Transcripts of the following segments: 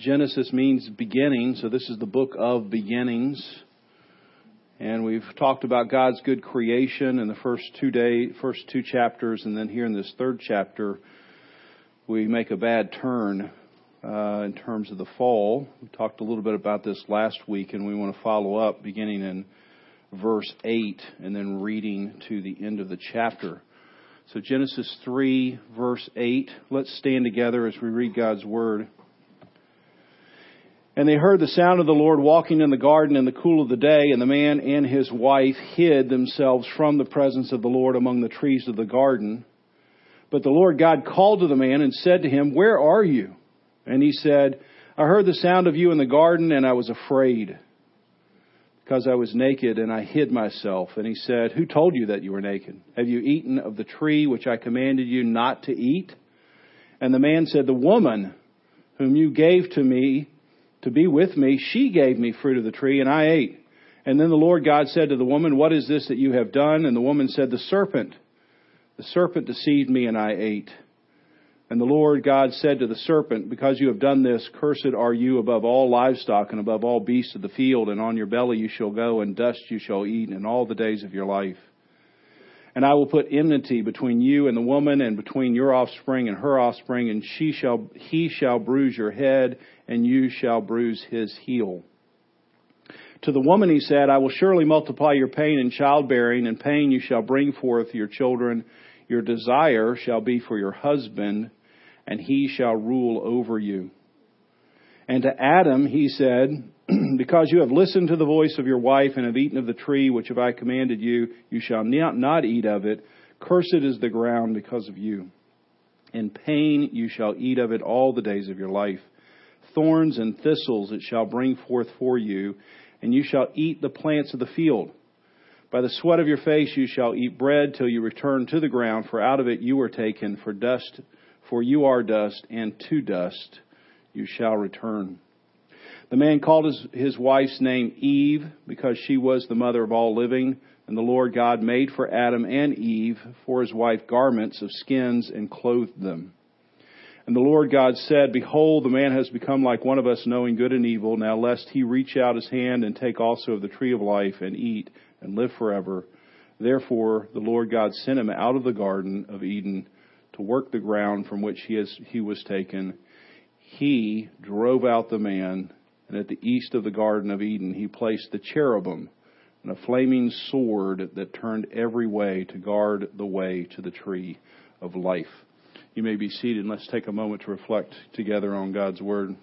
Genesis means beginning, so this is the book of beginnings. And we've talked about God's good creation in the first two day, first two chapters, and then here in this third chapter, we make a bad turn uh, in terms of the fall. We talked a little bit about this last week, and we want to follow up beginning in verse eight and then reading to the end of the chapter. So Genesis three, verse eight. Let's stand together as we read God's word. And they heard the sound of the Lord walking in the garden in the cool of the day, and the man and his wife hid themselves from the presence of the Lord among the trees of the garden. But the Lord God called to the man and said to him, Where are you? And he said, I heard the sound of you in the garden, and I was afraid, because I was naked, and I hid myself. And he said, Who told you that you were naked? Have you eaten of the tree which I commanded you not to eat? And the man said, The woman whom you gave to me, to be with me, she gave me fruit of the tree, and I ate. And then the Lord God said to the woman, What is this that you have done? And the woman said, The serpent. The serpent deceived me, and I ate. And the Lord God said to the serpent, Because you have done this, cursed are you above all livestock and above all beasts of the field, and on your belly you shall go, and dust you shall eat in all the days of your life. And I will put enmity between you and the woman, and between your offspring and her offspring, and she shall, he shall bruise your head, and you shall bruise his heel. To the woman he said, I will surely multiply your pain in childbearing, and pain you shall bring forth your children. Your desire shall be for your husband, and he shall rule over you. And to Adam he said, because you have listened to the voice of your wife and have eaten of the tree which have I commanded you, you shall not, eat of it. Cursed is the ground because of you. In pain you shall eat of it all the days of your life. Thorns and thistles it shall bring forth for you, and you shall eat the plants of the field. By the sweat of your face you shall eat bread till you return to the ground, for out of it you were taken, for dust, for you are dust, and to dust you shall return. The man called his, his wife's name Eve because she was the mother of all living. And the Lord God made for Adam and Eve for his wife garments of skins and clothed them. And the Lord God said, Behold, the man has become like one of us, knowing good and evil. Now lest he reach out his hand and take also of the tree of life and eat and live forever. Therefore, the Lord God sent him out of the garden of Eden to work the ground from which he, he was taken. He drove out the man and at the east of the Garden of Eden, he placed the cherubim and a flaming sword that turned every way to guard the way to the tree of life. You may be seated and let's take a moment to reflect together on God's Word.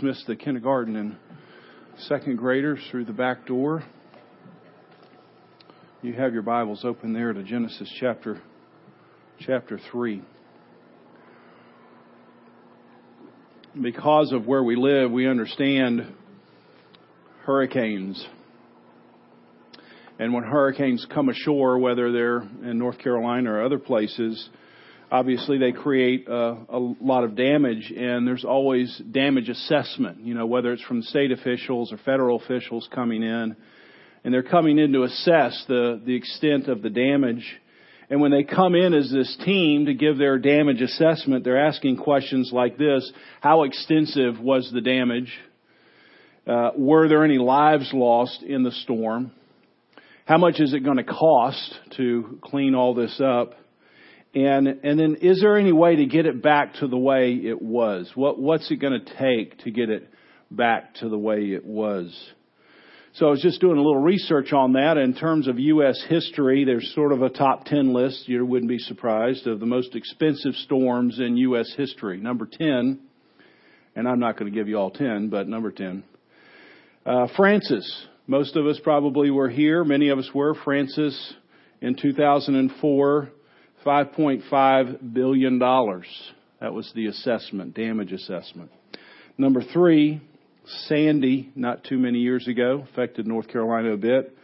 Dismiss the kindergarten and second graders through the back door. You have your Bibles open there to Genesis chapter chapter 3. Because of where we live, we understand hurricanes. And when hurricanes come ashore, whether they're in North Carolina or other places, obviously they create a, a, lot of damage and there's always damage assessment, you know, whether it's from state officials or federal officials coming in and they're coming in to assess the, the extent of the damage. And when they come in as this team to give their damage assessment, they're asking questions like this. How extensive was the damage? Uh, were there any lives lost in the storm? How much is it going to cost to clean all this up? And, and then is there any way to get it back to the way it was? What, what's it going to take to get it back to the way it was? So I was just doing a little research on that. In terms of U.S. history, there's sort of a top 10 list, you wouldn't be surprised, of the most expensive storms in U.S. history. Number 10, and I'm not going to give you all 10, but number 10. Uh, Frances. Most of us probably were here. Many of us were. Frances in 2004 $5.5 billion. That was the assessment, damage assessment. Number three, Sandy, not too many years ago, affected North Carolina a bit.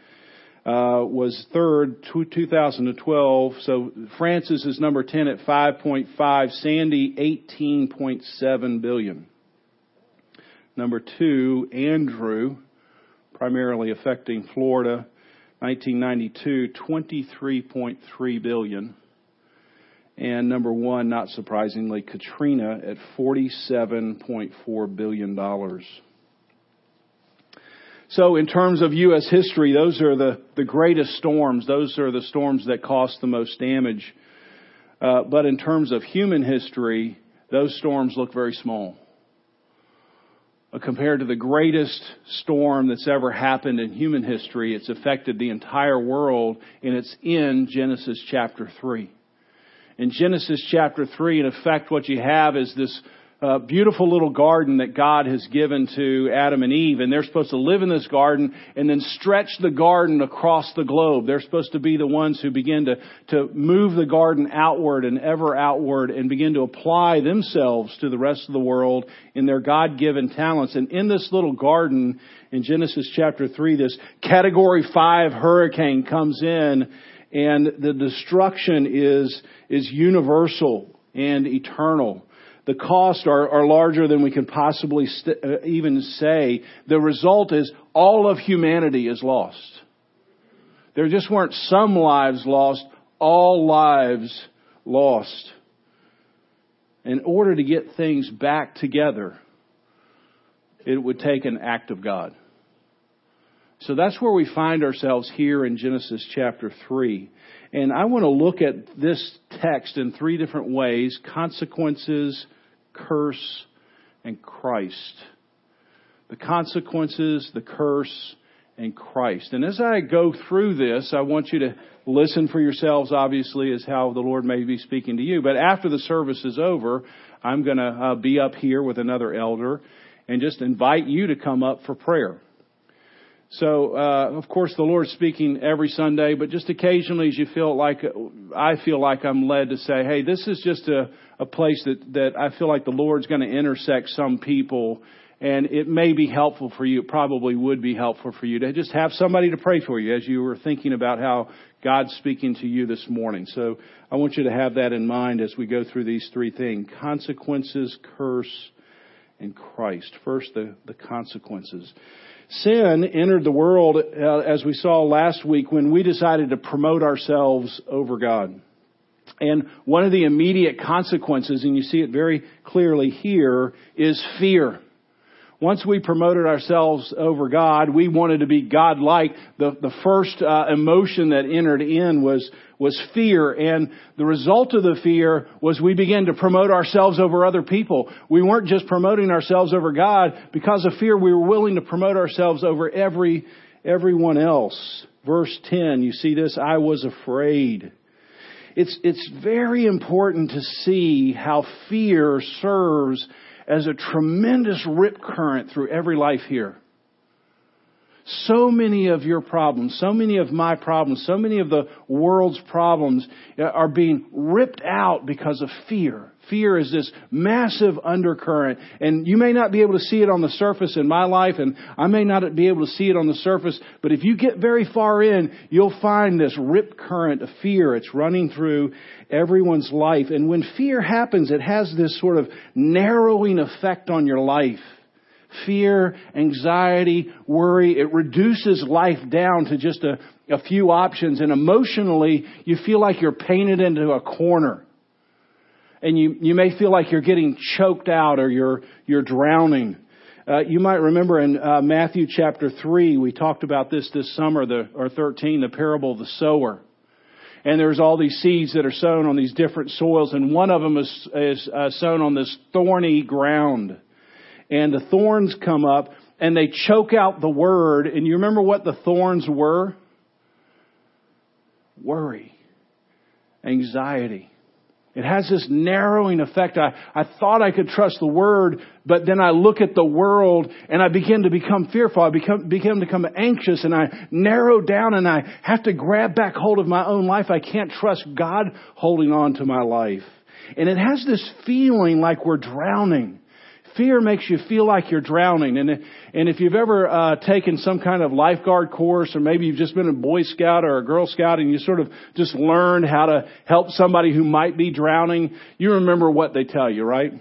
uh, was third, 2012. So Frances is number 10 at 5.5. Sandy, 18.7 billion. Number two, Andrew, primarily affecting Florida, 1992, 23.3 billion. And number one, not surprisingly, Katrina at $47.4 billion. So in terms of U.S. history, those are the, the greatest storms. Those are the storms that cost the most damage. Uh, but in terms of human history, those storms look very small. Uh, compared to the greatest storm that's ever happened in human history, it's affected the entire world, and it's in Genesis chapter 3. In Genesis chapter 3, in effect, what you have is this uh, beautiful little garden that God has given to Adam and Eve, and they're supposed to live in this garden and then stretch the garden across the globe. They're supposed to be the ones who begin to, to move the garden outward and ever outward and begin to apply themselves to the rest of the world in their God-given talents. And in this little garden, in Genesis chapter 3, this category 5 hurricane comes in and the destruction is, is universal and eternal the costs are, are larger than we can possibly st- uh, even say. The result is all of humanity is lost. There just weren't some lives lost, all lives lost. In order to get things back together, it would take an act of God. So that's where we find ourselves here in Genesis chapter 3. And I want to look at this text in three different ways consequences, curse, and Christ. The consequences, the curse, and Christ. And as I go through this, I want you to listen for yourselves, obviously, as how the Lord may be speaking to you. But after the service is over, I'm going to uh, be up here with another elder and just invite you to come up for prayer. So, uh, of course, the Lord's speaking every Sunday, but just occasionally, as you feel like I feel like I'm led to say, "Hey, this is just a a place that that I feel like the Lord's going to intersect some people." And it may be helpful for you. It probably would be helpful for you to just have somebody to pray for you as you were thinking about how God's speaking to you this morning. So I want you to have that in mind as we go through these three things consequences, curse, and Christ. First, the, the consequences. Sin entered the world, uh, as we saw last week, when we decided to promote ourselves over God. And one of the immediate consequences, and you see it very clearly here, is fear. Once we promoted ourselves over God, we wanted to be God-like. The, the first uh, emotion that entered in was was fear. And the result of the fear was we began to promote ourselves over other people. We weren't just promoting ourselves over God. Because of fear, we were willing to promote ourselves over every, everyone else. Verse 10, you see this? I was afraid. It's, it's very important to see how fear serves as a tremendous rip current through every life here. So many of your problems, so many of my problems, so many of the world's problems are being ripped out because of fear. Fear is this massive undercurrent, and you may not be able to see it on the surface in my life, and I may not be able to see it on the surface, but if you get very far in, you'll find this rip current of fear. It's running through everyone's life, and when fear happens, it has this sort of narrowing effect on your life fear, anxiety, worry. It reduces life down to just a, a few options and emotionally you feel like you're painted into a corner. And you, you may feel like you're getting choked out or you're, you're drowning. Uh, you might remember in uh, Matthew chapter 3, we talked about this this summer, the, or 13, the parable of the sower. And there's all these seeds that are sown on these different soils, and one of them is, is uh, sown on this thorny ground and the thorns come up and they choke out the word. And you remember what the thorns were? Worry, anxiety. It has this narrowing effect. I, I thought I could trust the word, but then I look at the world and I begin to become fearful. I become, begin to become anxious and I narrow down and I have to grab back hold of my own life. I can't trust God holding on to my life. And it has this feeling like we're drowning Fear makes you feel like you're drowning. And, and if you've ever uh, taken some kind of lifeguard course, or maybe you've just been a Boy Scout or a Girl Scout and you sort of just learned how to help somebody who might be drowning, you remember what they tell you, right?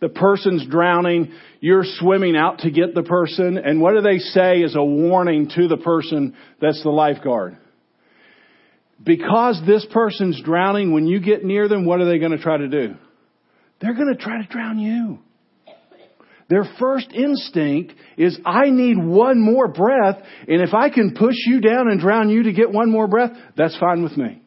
The person's drowning, you're swimming out to get the person, and what do they say is a warning to the person that's the lifeguard? Because this person's drowning, when you get near them, what are they going to try to do? They're going to try to drown you. Their first instinct is, I need one more breath, and if I can push you down and drown you to get one more breath, that's fine with me.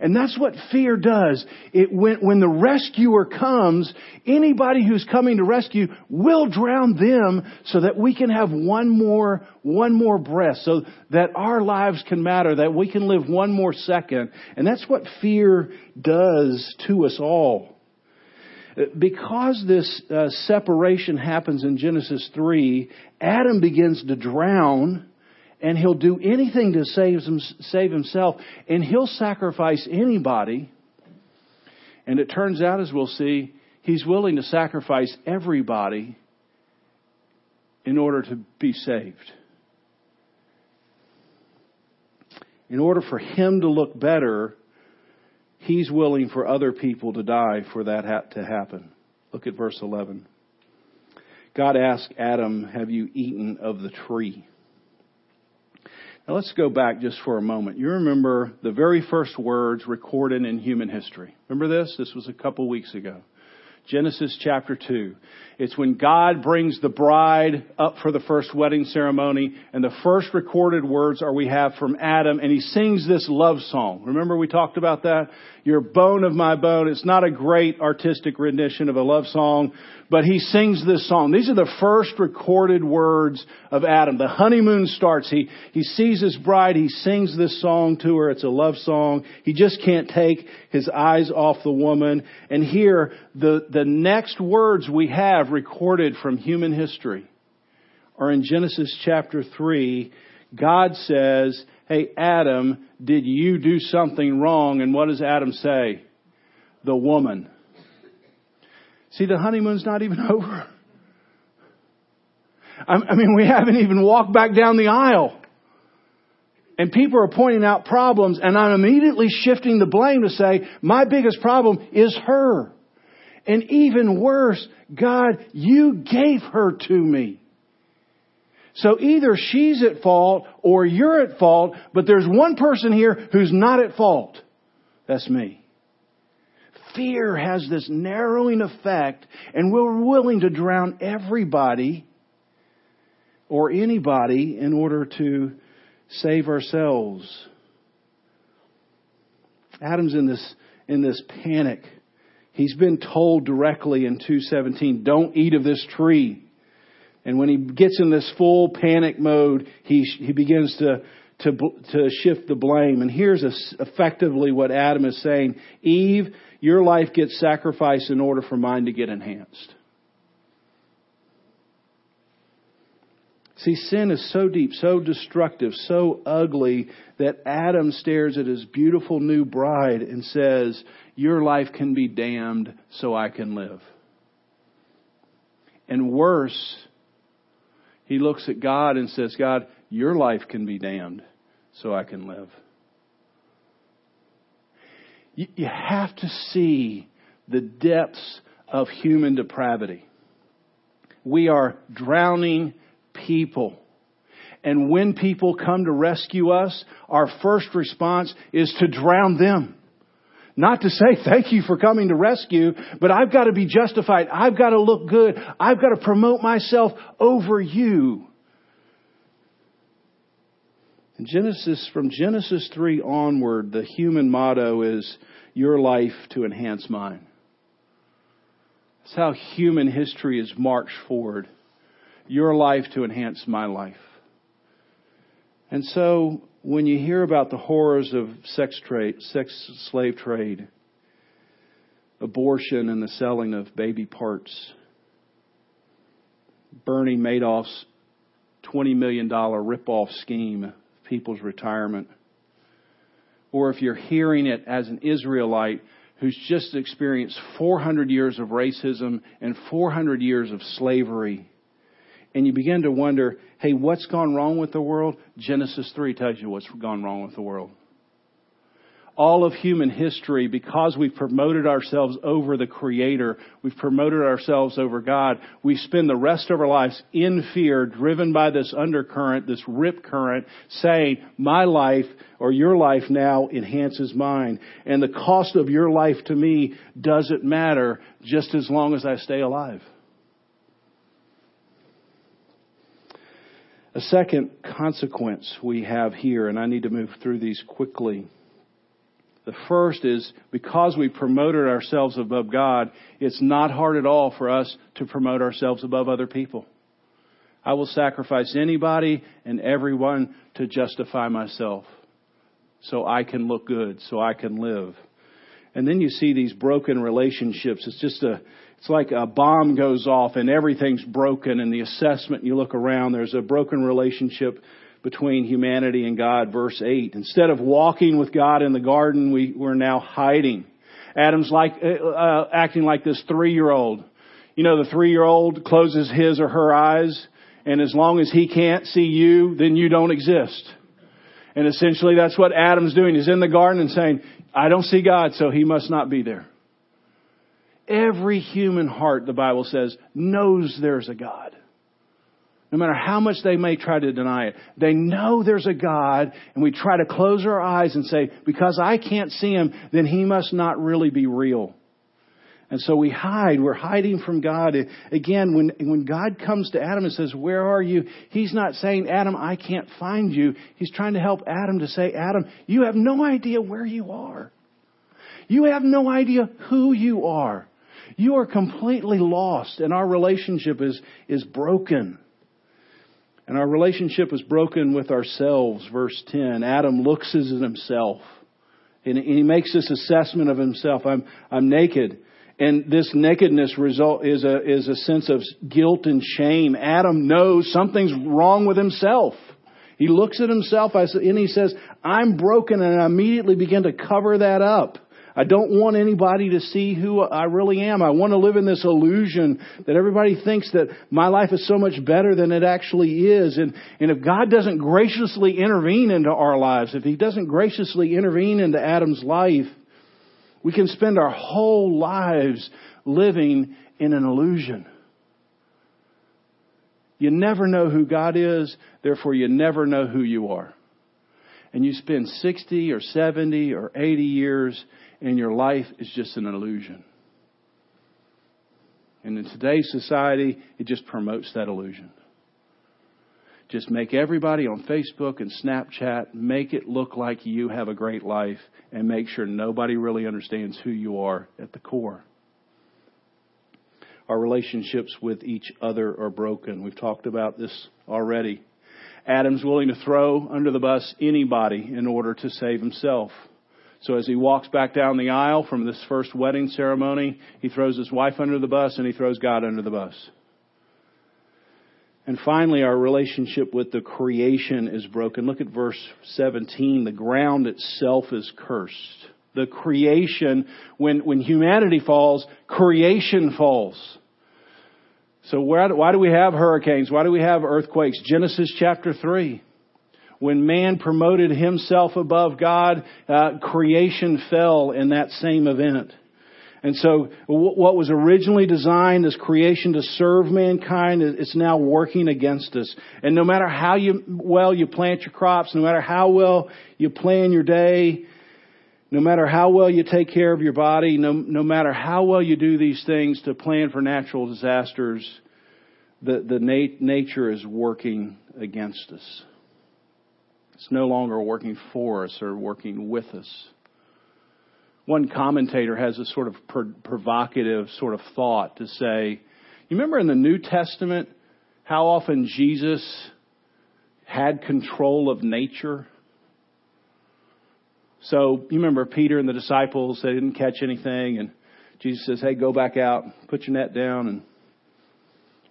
And that's what fear does. It, when, when the rescuer comes, anybody who's coming to rescue will drown them so that we can have one more, one more breath, so that our lives can matter, that we can live one more second. And that's what fear does to us all. Because this uh, separation happens in Genesis 3, Adam begins to drown and he'll do anything to save, save himself and he'll sacrifice anybody. And it turns out, as we'll see, he's willing to sacrifice everybody in order to be saved. In order for him to look better, He's willing for other people to die for that to happen. Look at verse 11. God asked Adam, Have you eaten of the tree? Now let's go back just for a moment. You remember the very first words recorded in human history. Remember this? This was a couple weeks ago. Genesis chapter 2. It's when God brings the bride up for the first wedding ceremony, and the first recorded words are we have from Adam, and he sings this love song. Remember we talked about that? You're bone of my bone. It's not a great artistic rendition of a love song, but he sings this song. These are the first recorded words of Adam. The honeymoon starts. He, he sees his bride. He sings this song to her. It's a love song. He just can't take his eyes off the woman. And here, the, the next words we have recorded from human history are in Genesis chapter 3. God says, Hey, Adam, did you do something wrong? And what does Adam say? The woman. See, the honeymoon's not even over. I mean, we haven't even walked back down the aisle. And people are pointing out problems, and I'm immediately shifting the blame to say, my biggest problem is her. And even worse, God, you gave her to me. So either she's at fault or you're at fault, but there's one person here who's not at fault. That's me fear has this narrowing effect, and we're willing to drown everybody or anybody in order to save ourselves. Adam's in this, in this panic. He's been told directly in 217, don't eat of this tree. And when he gets in this full panic mode, he, he begins to, to, to shift the blame. And here's effectively what Adam is saying. Eve, your life gets sacrificed in order for mine to get enhanced. See, sin is so deep, so destructive, so ugly that Adam stares at his beautiful new bride and says, Your life can be damned so I can live. And worse, he looks at God and says, God, your life can be damned so I can live. You, you have to see the depths of human depravity. We are drowning people. And when people come to rescue us, our first response is to drown them. Not to say thank you for coming to rescue, but I've got to be justified. I've got to look good. I've got to promote myself over you. Genesis, from Genesis 3 onward, the human motto is your life to enhance mine. That's how human history is marched forward. Your life to enhance my life. And so, when you hear about the horrors of sex trade, sex slave trade, abortion and the selling of baby parts, Bernie Madoff's $20 million ripoff scheme people's retirement. Or if you're hearing it as an Israelite, who's just experienced 400 years of racism and 400 years of slavery. And you begin to wonder, hey, what's gone wrong with the world? Genesis 3 tells you what's gone wrong with the world all of human history, because we've promoted ourselves over the Creator, we've promoted ourselves over God, we spend the rest of our lives in fear, driven by this undercurrent, this rip current, saying, my life or your life now enhances mine. And the cost of your life to me doesn't matter just as long as I stay alive. A second consequence we have here, and I need to move through these quickly the first is because we promoted ourselves above God, it's not hard at all for us to promote ourselves above other people. I will sacrifice anybody and everyone to justify myself so I can look good, so I can live. And then you see these broken relationships. It's just a, it's like a bomb goes off and everything's broken and the assessment you look around, there's a broken relationship between humanity and God, verse 8. Instead of walking with God in the garden, we, we're now hiding. Adam's like, uh, uh, acting like this three year old. You know, the three year old closes his or her eyes, and as long as he can't see you, then you don't exist. And essentially that's what Adam's doing. He's in the garden and saying, I don't see God, so he must not be there. Every human heart, the Bible says, knows there's a God no matter how much they may try to deny it. They know there's a God, and we try to close our eyes and say, because I can't see him, then he must not really be real. And so we hide. We're hiding from God. Again, when, when God comes to Adam and says, Where are you? He's not saying, Adam, I can't find you. He's trying to help Adam to say, Adam, you have no idea where you are. You have no idea who you are. You are completely lost, and our relationship is, is broken. And our relationship is broken with ourselves. Verse 10. Adam looks at himself. And he makes this assessment of himself. I'm, I'm naked. And this nakedness result is a, is a sense of guilt and shame. Adam knows something's wrong with himself. He looks at himself and he says, I'm broken and I immediately begin to cover that up. I don't want anybody to see who I really am. I want to live in this illusion that everybody thinks that my life is so much better than it actually is. And, and if God doesn't graciously intervene into our lives, if He doesn't graciously intervene into Adam's life, we can spend our whole lives living in an illusion. You never know who God is, therefore you never know who you are. And you spend 60 or 70 or 80 years and your life is just an illusion. And in today's society, it just promotes that illusion. Just make everybody on Facebook and Snapchat make it look like you have a great life and make sure nobody really understands who you are at the core. Our relationships with each other are broken. We've talked about this already. Adam's willing to throw under the bus anybody in order to save himself. So as he walks back down the aisle from this first wedding ceremony, he throws his wife under the bus and he throws God under the bus. And finally, our relationship with the creation is broken. Look at verse 17. The ground itself is cursed. The creation, when, when humanity falls, creation falls. So why, why do we have hurricanes? Why do we have earthquakes? Genesis chapter 3 when man promoted himself above God, uh, creation fell in that same event. And so what was originally designed as creation to serve mankind it's now working against us. And no matter how you, well you plant your crops, no matter how well you plan your day, no matter how well you take care of your body, no, no matter how well you do these things to plan for natural disasters, the, the nat- nature is working against us. It's no longer working for us or working with us. One commentator has a sort of provocative sort of thought to say, you remember in the New Testament how often Jesus had control of nature? So you remember Peter and the disciples, they didn't catch anything and Jesus says, hey, go back out, put your net down and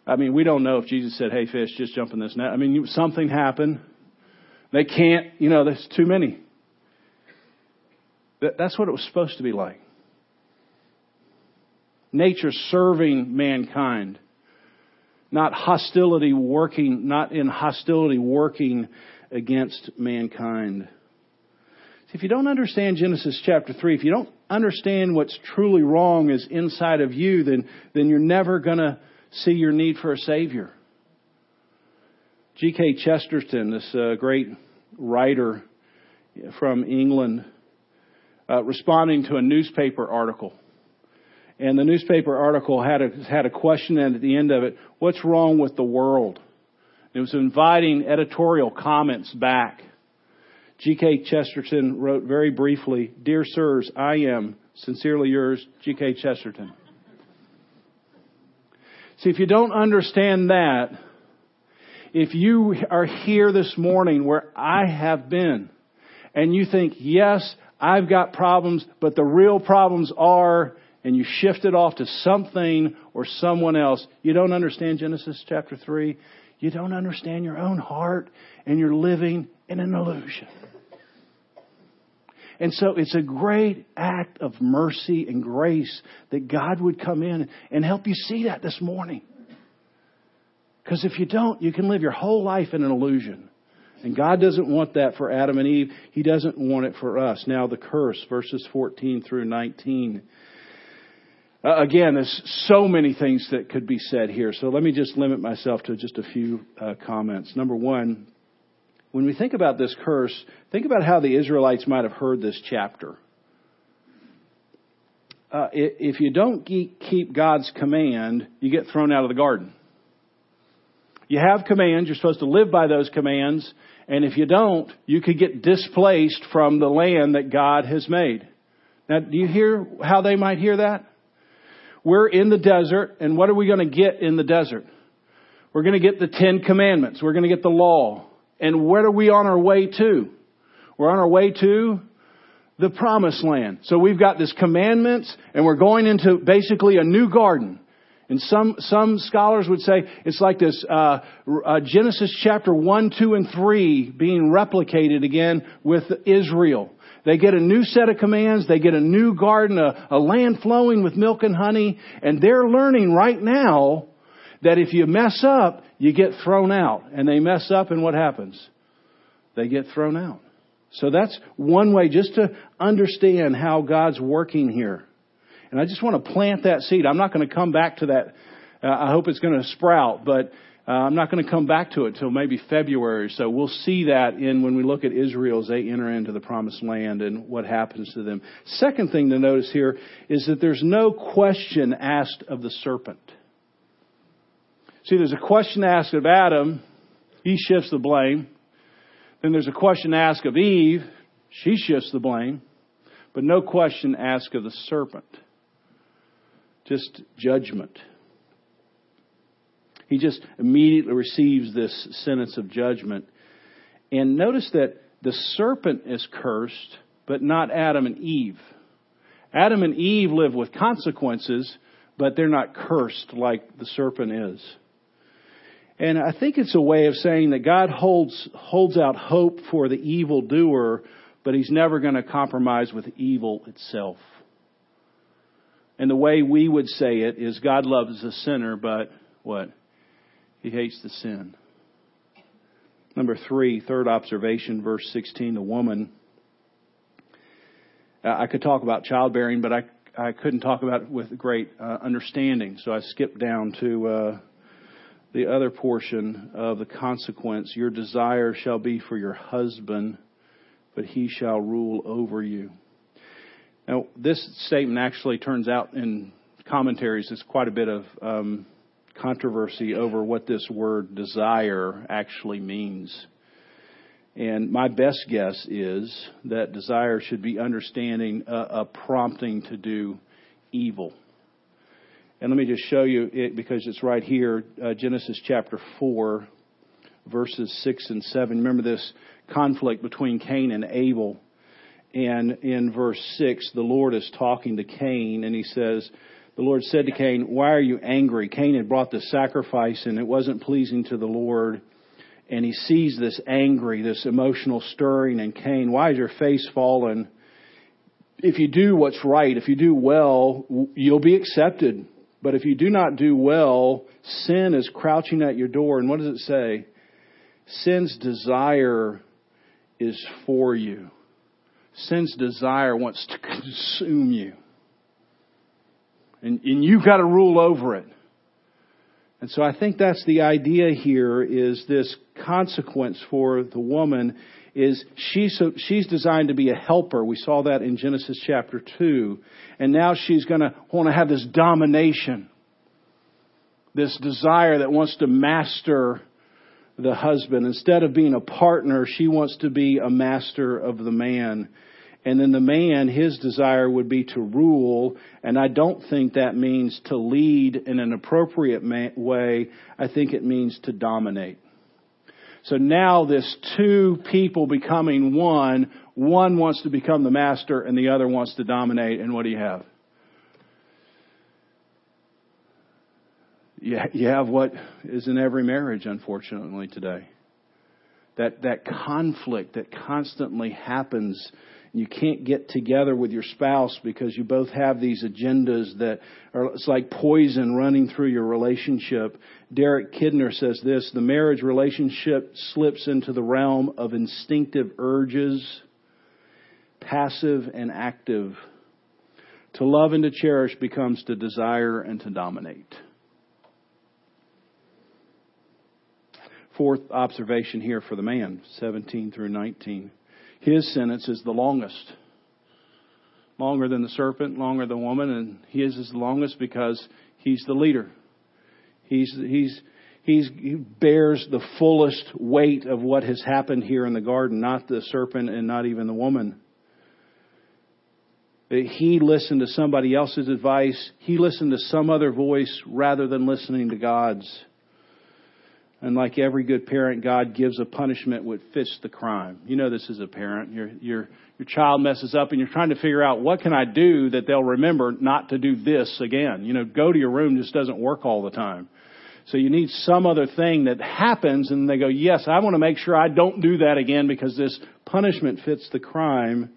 I mean, we don't know if Jesus said, hey fish, just jump in this net. I mean, something happened. They can't, you know, there's too many. That's what it was supposed to be like. nature serving mankind. Not hostility working, not in hostility working against mankind. If you don't understand Genesis chapter 3, if you don't understand what's truly wrong is inside of you, then, then you're never going to see your need for a Savior. G.K. Chesterton, this uh, great writer from England, uh, responding to a newspaper article. And the newspaper article had a, had a question at the end of it, what's wrong with the world? It was inviting editorial comments back. G.K. Chesterton wrote very briefly, Dear Sirs, I am sincerely yours, G.K. Chesterton. See, if you don't understand that, if you are here this morning where I have been, and you think, yes, I've got problems, but the real problems are, and you shift it off to something or someone else, you don't understand Genesis chapter 3. You don't understand your own heart, and you're living in an illusion. And so it's a great act of mercy and grace that God would come in and help you see that this morning. Because if you don't, you can live your whole life in an illusion. And God doesn't want that for Adam and Eve. He doesn't want it for us. Now the curse, verses 14 through 19. Uh, again, there's so many things that could be said here. So let me just limit myself to just a few uh, comments. Number one, when we think about this curse, think about how the Israelites might have heard this chapter. Uh, if you don't keep God's command, you get thrown out of the garden. You have commands, you're supposed to live by those commands, and if you don't, you could get displaced from the land that God has made. Now, do you hear how they might hear that? We're in the desert, and what are we going to get in the desert? We're going to get the Ten Commandments. We're going to get the law. And what are we on our way to? We're on our way to the promised land. So we've got this commandments and we're going into basically a new garden. And some, some scholars would say it's like this, uh, uh, Genesis chapter 1, 2, and 3 being replicated again with Israel. They get a new set of commands, they get a new garden, a, a land flowing with milk and honey, and they're learning right now that if you mess up, you get thrown out. And they mess up, and what happens? They get thrown out. So that's one way just to understand how God's working here. And I just want to plant that seed. I'm not going to come back to that. Uh, I hope it's going to sprout, but uh, I'm not going to come back to it till maybe February. So we'll see that in when we look at Israel as they enter into the promised land and what happens to them. Second thing to notice here is that there's no question asked of the serpent. See, there's a question asked of Adam. He shifts the blame. Then there's a question asked of Eve. She shifts the blame. But no question asked of the serpent. Just judgment. He just immediately receives this sentence of judgment. And notice that the serpent is cursed, but not Adam and Eve. Adam and Eve live with consequences, but they're not cursed like the serpent is. And I think it's a way of saying that God holds, holds out hope for the evil doer, but he's never going to compromise with evil itself. And the way we would say it is God loves the sinner, but what? He hates the sin. Number three, third observation, verse 16, the woman. I could talk about childbearing, but I, I couldn't talk about it with great uh, understanding, so I skipped down to uh, the other portion of the consequence. Your desire shall be for your husband, but he shall rule over you. Now, this statement actually turns out in commentaries, there's quite a bit of um, controversy over what this word desire actually means. And my best guess is that desire should be understanding a, a prompting to do evil. And let me just show you it because it's right here, uh, Genesis chapter 4, verses 6 and 7. Remember this conflict between Cain and Abel. And in verse 6, the Lord is talking to Cain, and he says, The Lord said to Cain, Why are you angry? Cain had brought the sacrifice, and it wasn't pleasing to the Lord. And he sees this angry, this emotional stirring in Cain. Why is your face fallen? if you do what's right, if you do well, you'll be accepted. But if you do not do well, sin is crouching at your door. And what does it say? Sin's desire is for you. Sin's desire wants to consume you. And, and you've got to rule over it. And so I think that's the idea here is this consequence for the woman is she's, she's designed to be a helper. We saw that in Genesis chapter 2. And now she's going to want to have this domination. This desire that wants to master the husband. Instead of being a partner, she wants to be a master of the man. And then the man, his desire would be to rule, and I don't think that means to lead in an appropriate way. I think it means to dominate. So now this two people becoming one, one wants to become the master and the other wants to dominate, and what do you have? You have what is in every marriage, unfortunately, today. That, that conflict that constantly happens you can't get together with your spouse because you both have these agendas that are it's like poison running through your relationship. Derek Kidner says this, the marriage relationship slips into the realm of instinctive urges, passive and active. To love and to cherish becomes to desire and to dominate. Fourth observation here for the man, 17 through 19. His sentence is the longest. Longer than the serpent, longer than the woman, and his is the longest because he's the leader. He's, he's, he's, he bears the fullest weight of what has happened here in the garden, not the serpent and not even the woman. He listened to somebody else's advice. He listened to some other voice rather than listening to God's. And like every good parent, God gives a punishment which fits the crime. You know this as a parent. Your your your child messes up and you're trying to figure out what can I do that they'll remember not to do this again. You know, go to your room just doesn't work all the time. So you need some other thing that happens and they go, yes, I want to make sure I don't do that again because this punishment fits the crime.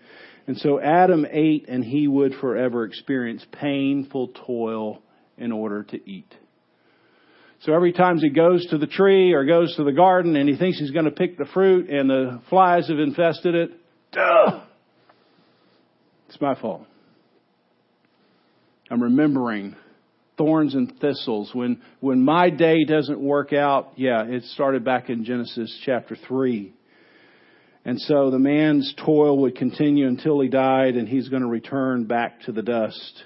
And so Adam ate and he would forever experience painful toil in order to eat. So every time he goes to the tree or goes to the garden and he thinks he's going to pick the fruit and the flies have infested it, duh! It's my fault. I'm remembering thorns and thistles. When, when my day doesn't work out, yeah, it started back in Genesis chapter 3. And so the man's toil would continue until he died and he's going to return back to the dust.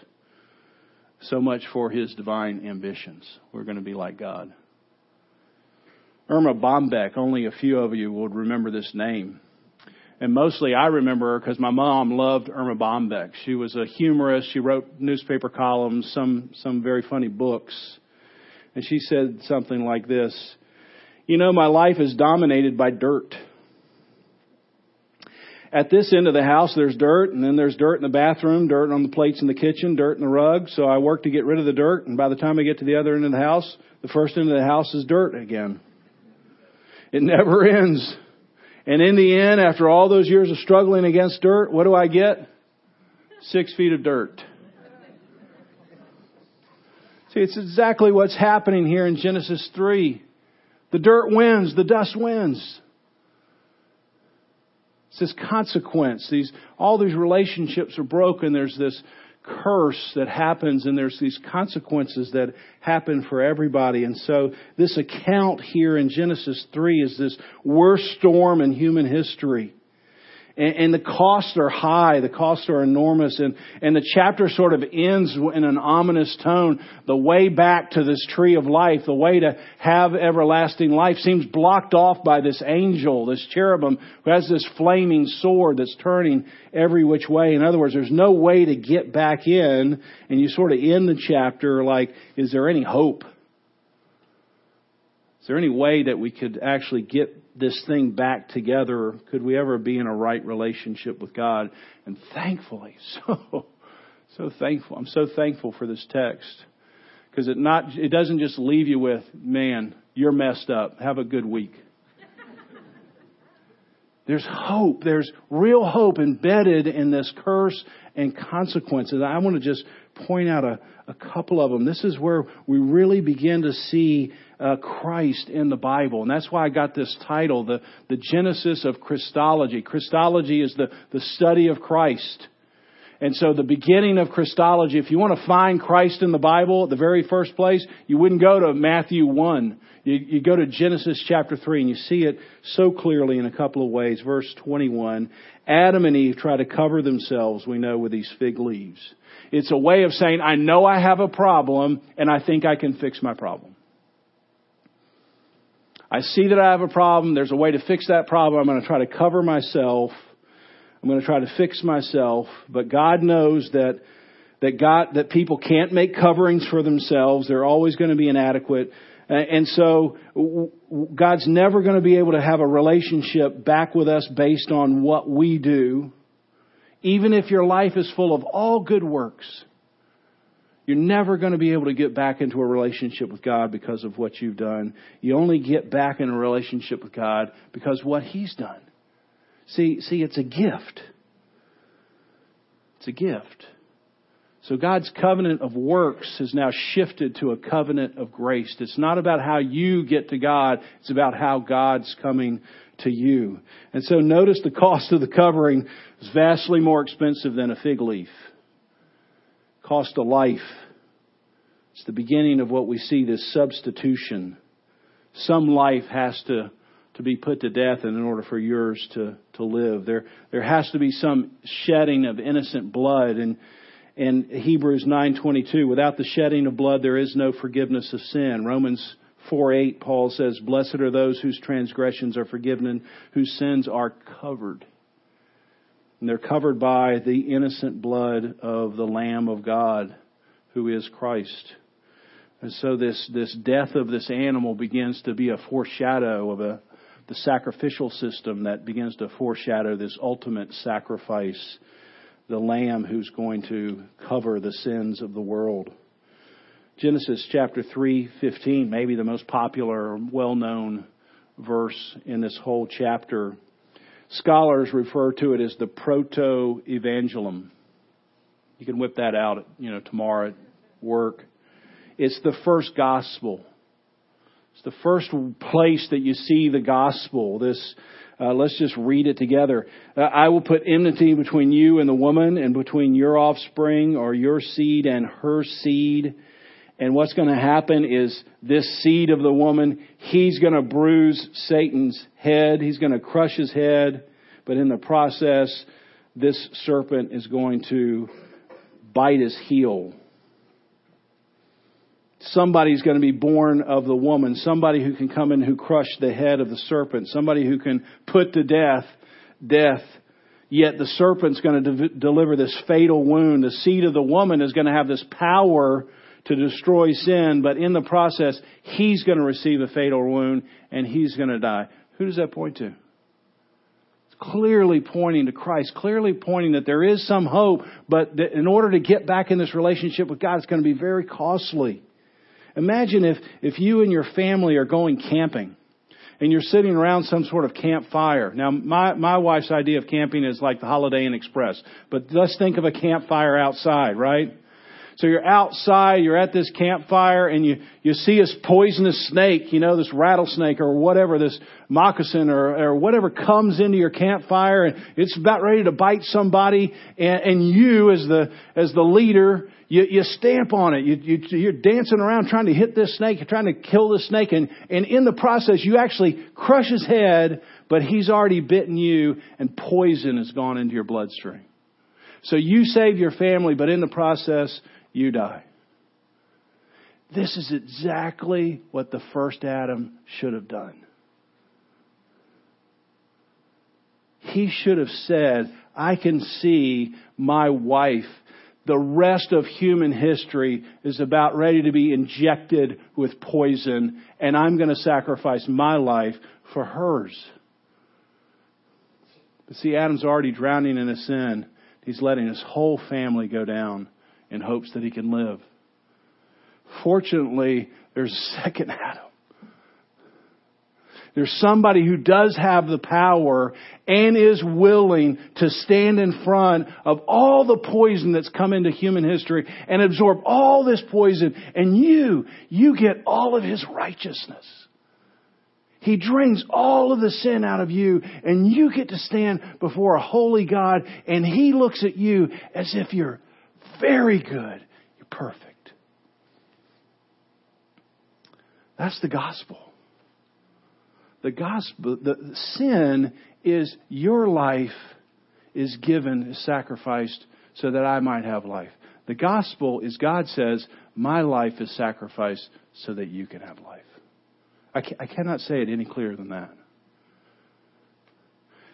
So much for his divine ambitions. We're going to be like God. Erma Bombeck, only a few of you would remember this name. And mostly I remember her because my mom loved Erma Bombeck. She was a humorist. She wrote newspaper columns, some, some very funny books. And she said something like this, you know, my life is dominated by dirt at this end of the house, there's dirt, and then there's dirt in the bathroom, dirt on the plates in the kitchen, dirt in the rug. So I work to get rid of the dirt, and by the time I get to the other end of the house, the first end of the house is dirt again. It never ends. And in the end, after all those years of struggling against dirt, what do I get? Six feet of dirt. See, it's exactly what's happening here in Genesis 3. The dirt wins, the dust wins. It's this consequence. These, all these relationships are broken. There's this curse that happens and there's these consequences that happen for everybody. And so this account here in Genesis 3 is this worst storm in human history. And, and the costs are high. The costs are enormous. And, and the chapter sort of ends in an ominous tone. The way back to this tree of life, the way to have everlasting life seems blocked off by this angel, this cherubim who has this flaming sword that's turning every which way. In other words, there's no way to get back in. And you sort of end the chapter like, is there any hope? Is there any way that we could actually get this thing back together? Could we ever be in a right relationship with God? And thankfully, so, so thankful. I'm so thankful for this text. Because it not, it doesn't just leave you with, man, you're messed up. Have a good week. There's hope. There's real hope embedded in this curse and consequences. I want to just point out a, a couple of them. This is where we really begin to see uh, Christ in the Bible. And that's why I got this title, the, the Genesis of Christology. Christology is the, the study of Christ. And so the beginning of Christology, if you want to find Christ in the Bible, the very first place, you wouldn't go to Matthew 1. You, you go to Genesis chapter 3 and you see it so clearly in a couple of ways. Verse 21, Adam and Eve try to cover themselves, we know, with these fig leaves. It's a way of saying, I know I have a problem and I think I can fix my problem. I see that I have a problem. There's a way to fix that problem. I'm going to try to cover myself I'm going to try to fix myself, but God knows that that God that people can't make coverings for themselves. They're always going to be inadequate. And so God's never going to be able to have a relationship back with us based on what we do. Even if your life is full of all good works, you're never going to be able to get back into a relationship with God because of what you've done. You only get back in a relationship with God because what He's done. See, see, it's a gift. It's a gift. So God's covenant of works has now shifted to a covenant of grace. It's not about how you get to God, it's about how God's coming to you. And so notice the cost of the covering is vastly more expensive than a fig leaf. Cost of life. It's the beginning of what we see this substitution. Some life has to to be put to death in order for yours to, to live. There, there has to be some shedding of innocent blood. And, in Hebrews 9:22, without the shedding of blood, there is no forgiveness of sin. Romans 4:8, Paul says, "Blessed are those whose transgressions are forgiven and whose sins are covered." And they're covered by the innocent blood of the Lamb of God, who is Christ. And so this, this death of this animal begins to be a foreshadow of a, the sacrificial system that begins to foreshadow this ultimate sacrifice, the Lamb who's going to cover the sins of the world. Genesis chapter 3:15, maybe the most popular, well-known verse in this whole chapter. Scholars refer to it as the proto-evangelium. You can whip that out, you know, tomorrow at work. It's the first gospel. It's the first place that you see the gospel. This, uh, let's just read it together. Uh, I will put enmity between you and the woman, and between your offspring or your seed and her seed. And what's going to happen is this seed of the woman, he's going to bruise Satan's head. He's going to crush his head. But in the process, this serpent is going to bite his heel somebody's going to be born of the woman, somebody who can come in who crush the head of the serpent, somebody who can put to death death. Yet the serpent's going to de- deliver this fatal wound. The seed of the woman is going to have this power to destroy sin, but in the process, he's going to receive a fatal wound and he's going to die. Who does that point to? It's clearly pointing to Christ, clearly pointing that there is some hope, but in order to get back in this relationship with God, it's going to be very costly. Imagine if, if you and your family are going camping and you're sitting around some sort of campfire. Now, my, my wife's idea of camping is like the Holiday Inn Express, but let's think of a campfire outside, right? So you're outside, you're at this campfire, and you, you see this poisonous snake, you know, this rattlesnake or whatever, this moccasin or, or whatever comes into your campfire, and it's about ready to bite somebody, and, and you as the, as the leader, you, you stamp on it. You, you, you're dancing around trying to hit this snake. You're trying to kill this snake. And, and in the process, you actually crush his head, but he's already bitten you and poison has gone into your bloodstream. So you save your family, but in the process, you die. This is exactly what the first Adam should have done. He should have said, I can see my wife the rest of human history is about ready to be injected with poison, and I'm going to sacrifice my life for hers. But see, Adam's already drowning in his sin. He's letting his whole family go down in hopes that he can live. Fortunately, there's a second Adam. There's somebody who does have the power and is willing to stand in front of all the poison that's come into human history and absorb all this poison and you, you get all of his righteousness. He drains all of the sin out of you and you get to stand before a holy God and He looks at you as if you're very good. You're perfect. That's the gospel. The gospel, the sin is your life is given, is sacrificed so that I might have life. The gospel is God says, my life is sacrificed so that you can have life. I, ca- I cannot say it any clearer than that.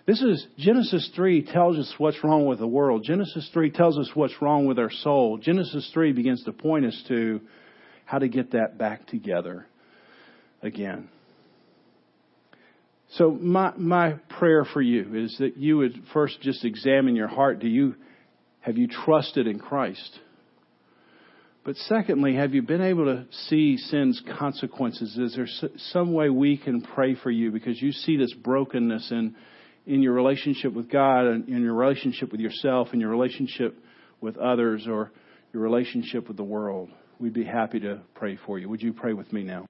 This is Genesis 3 tells us what's wrong with the world. Genesis 3 tells us what's wrong with our soul. Genesis 3 begins to point us to how to get that back together again. So my my prayer for you is that you would first just examine your heart. Do you have you trusted in Christ? But secondly, have you been able to see sin's consequences? Is there some way we can pray for you because you see this brokenness in in your relationship with God and in your relationship with yourself and your relationship with others or your relationship with the world? We'd be happy to pray for you. Would you pray with me now?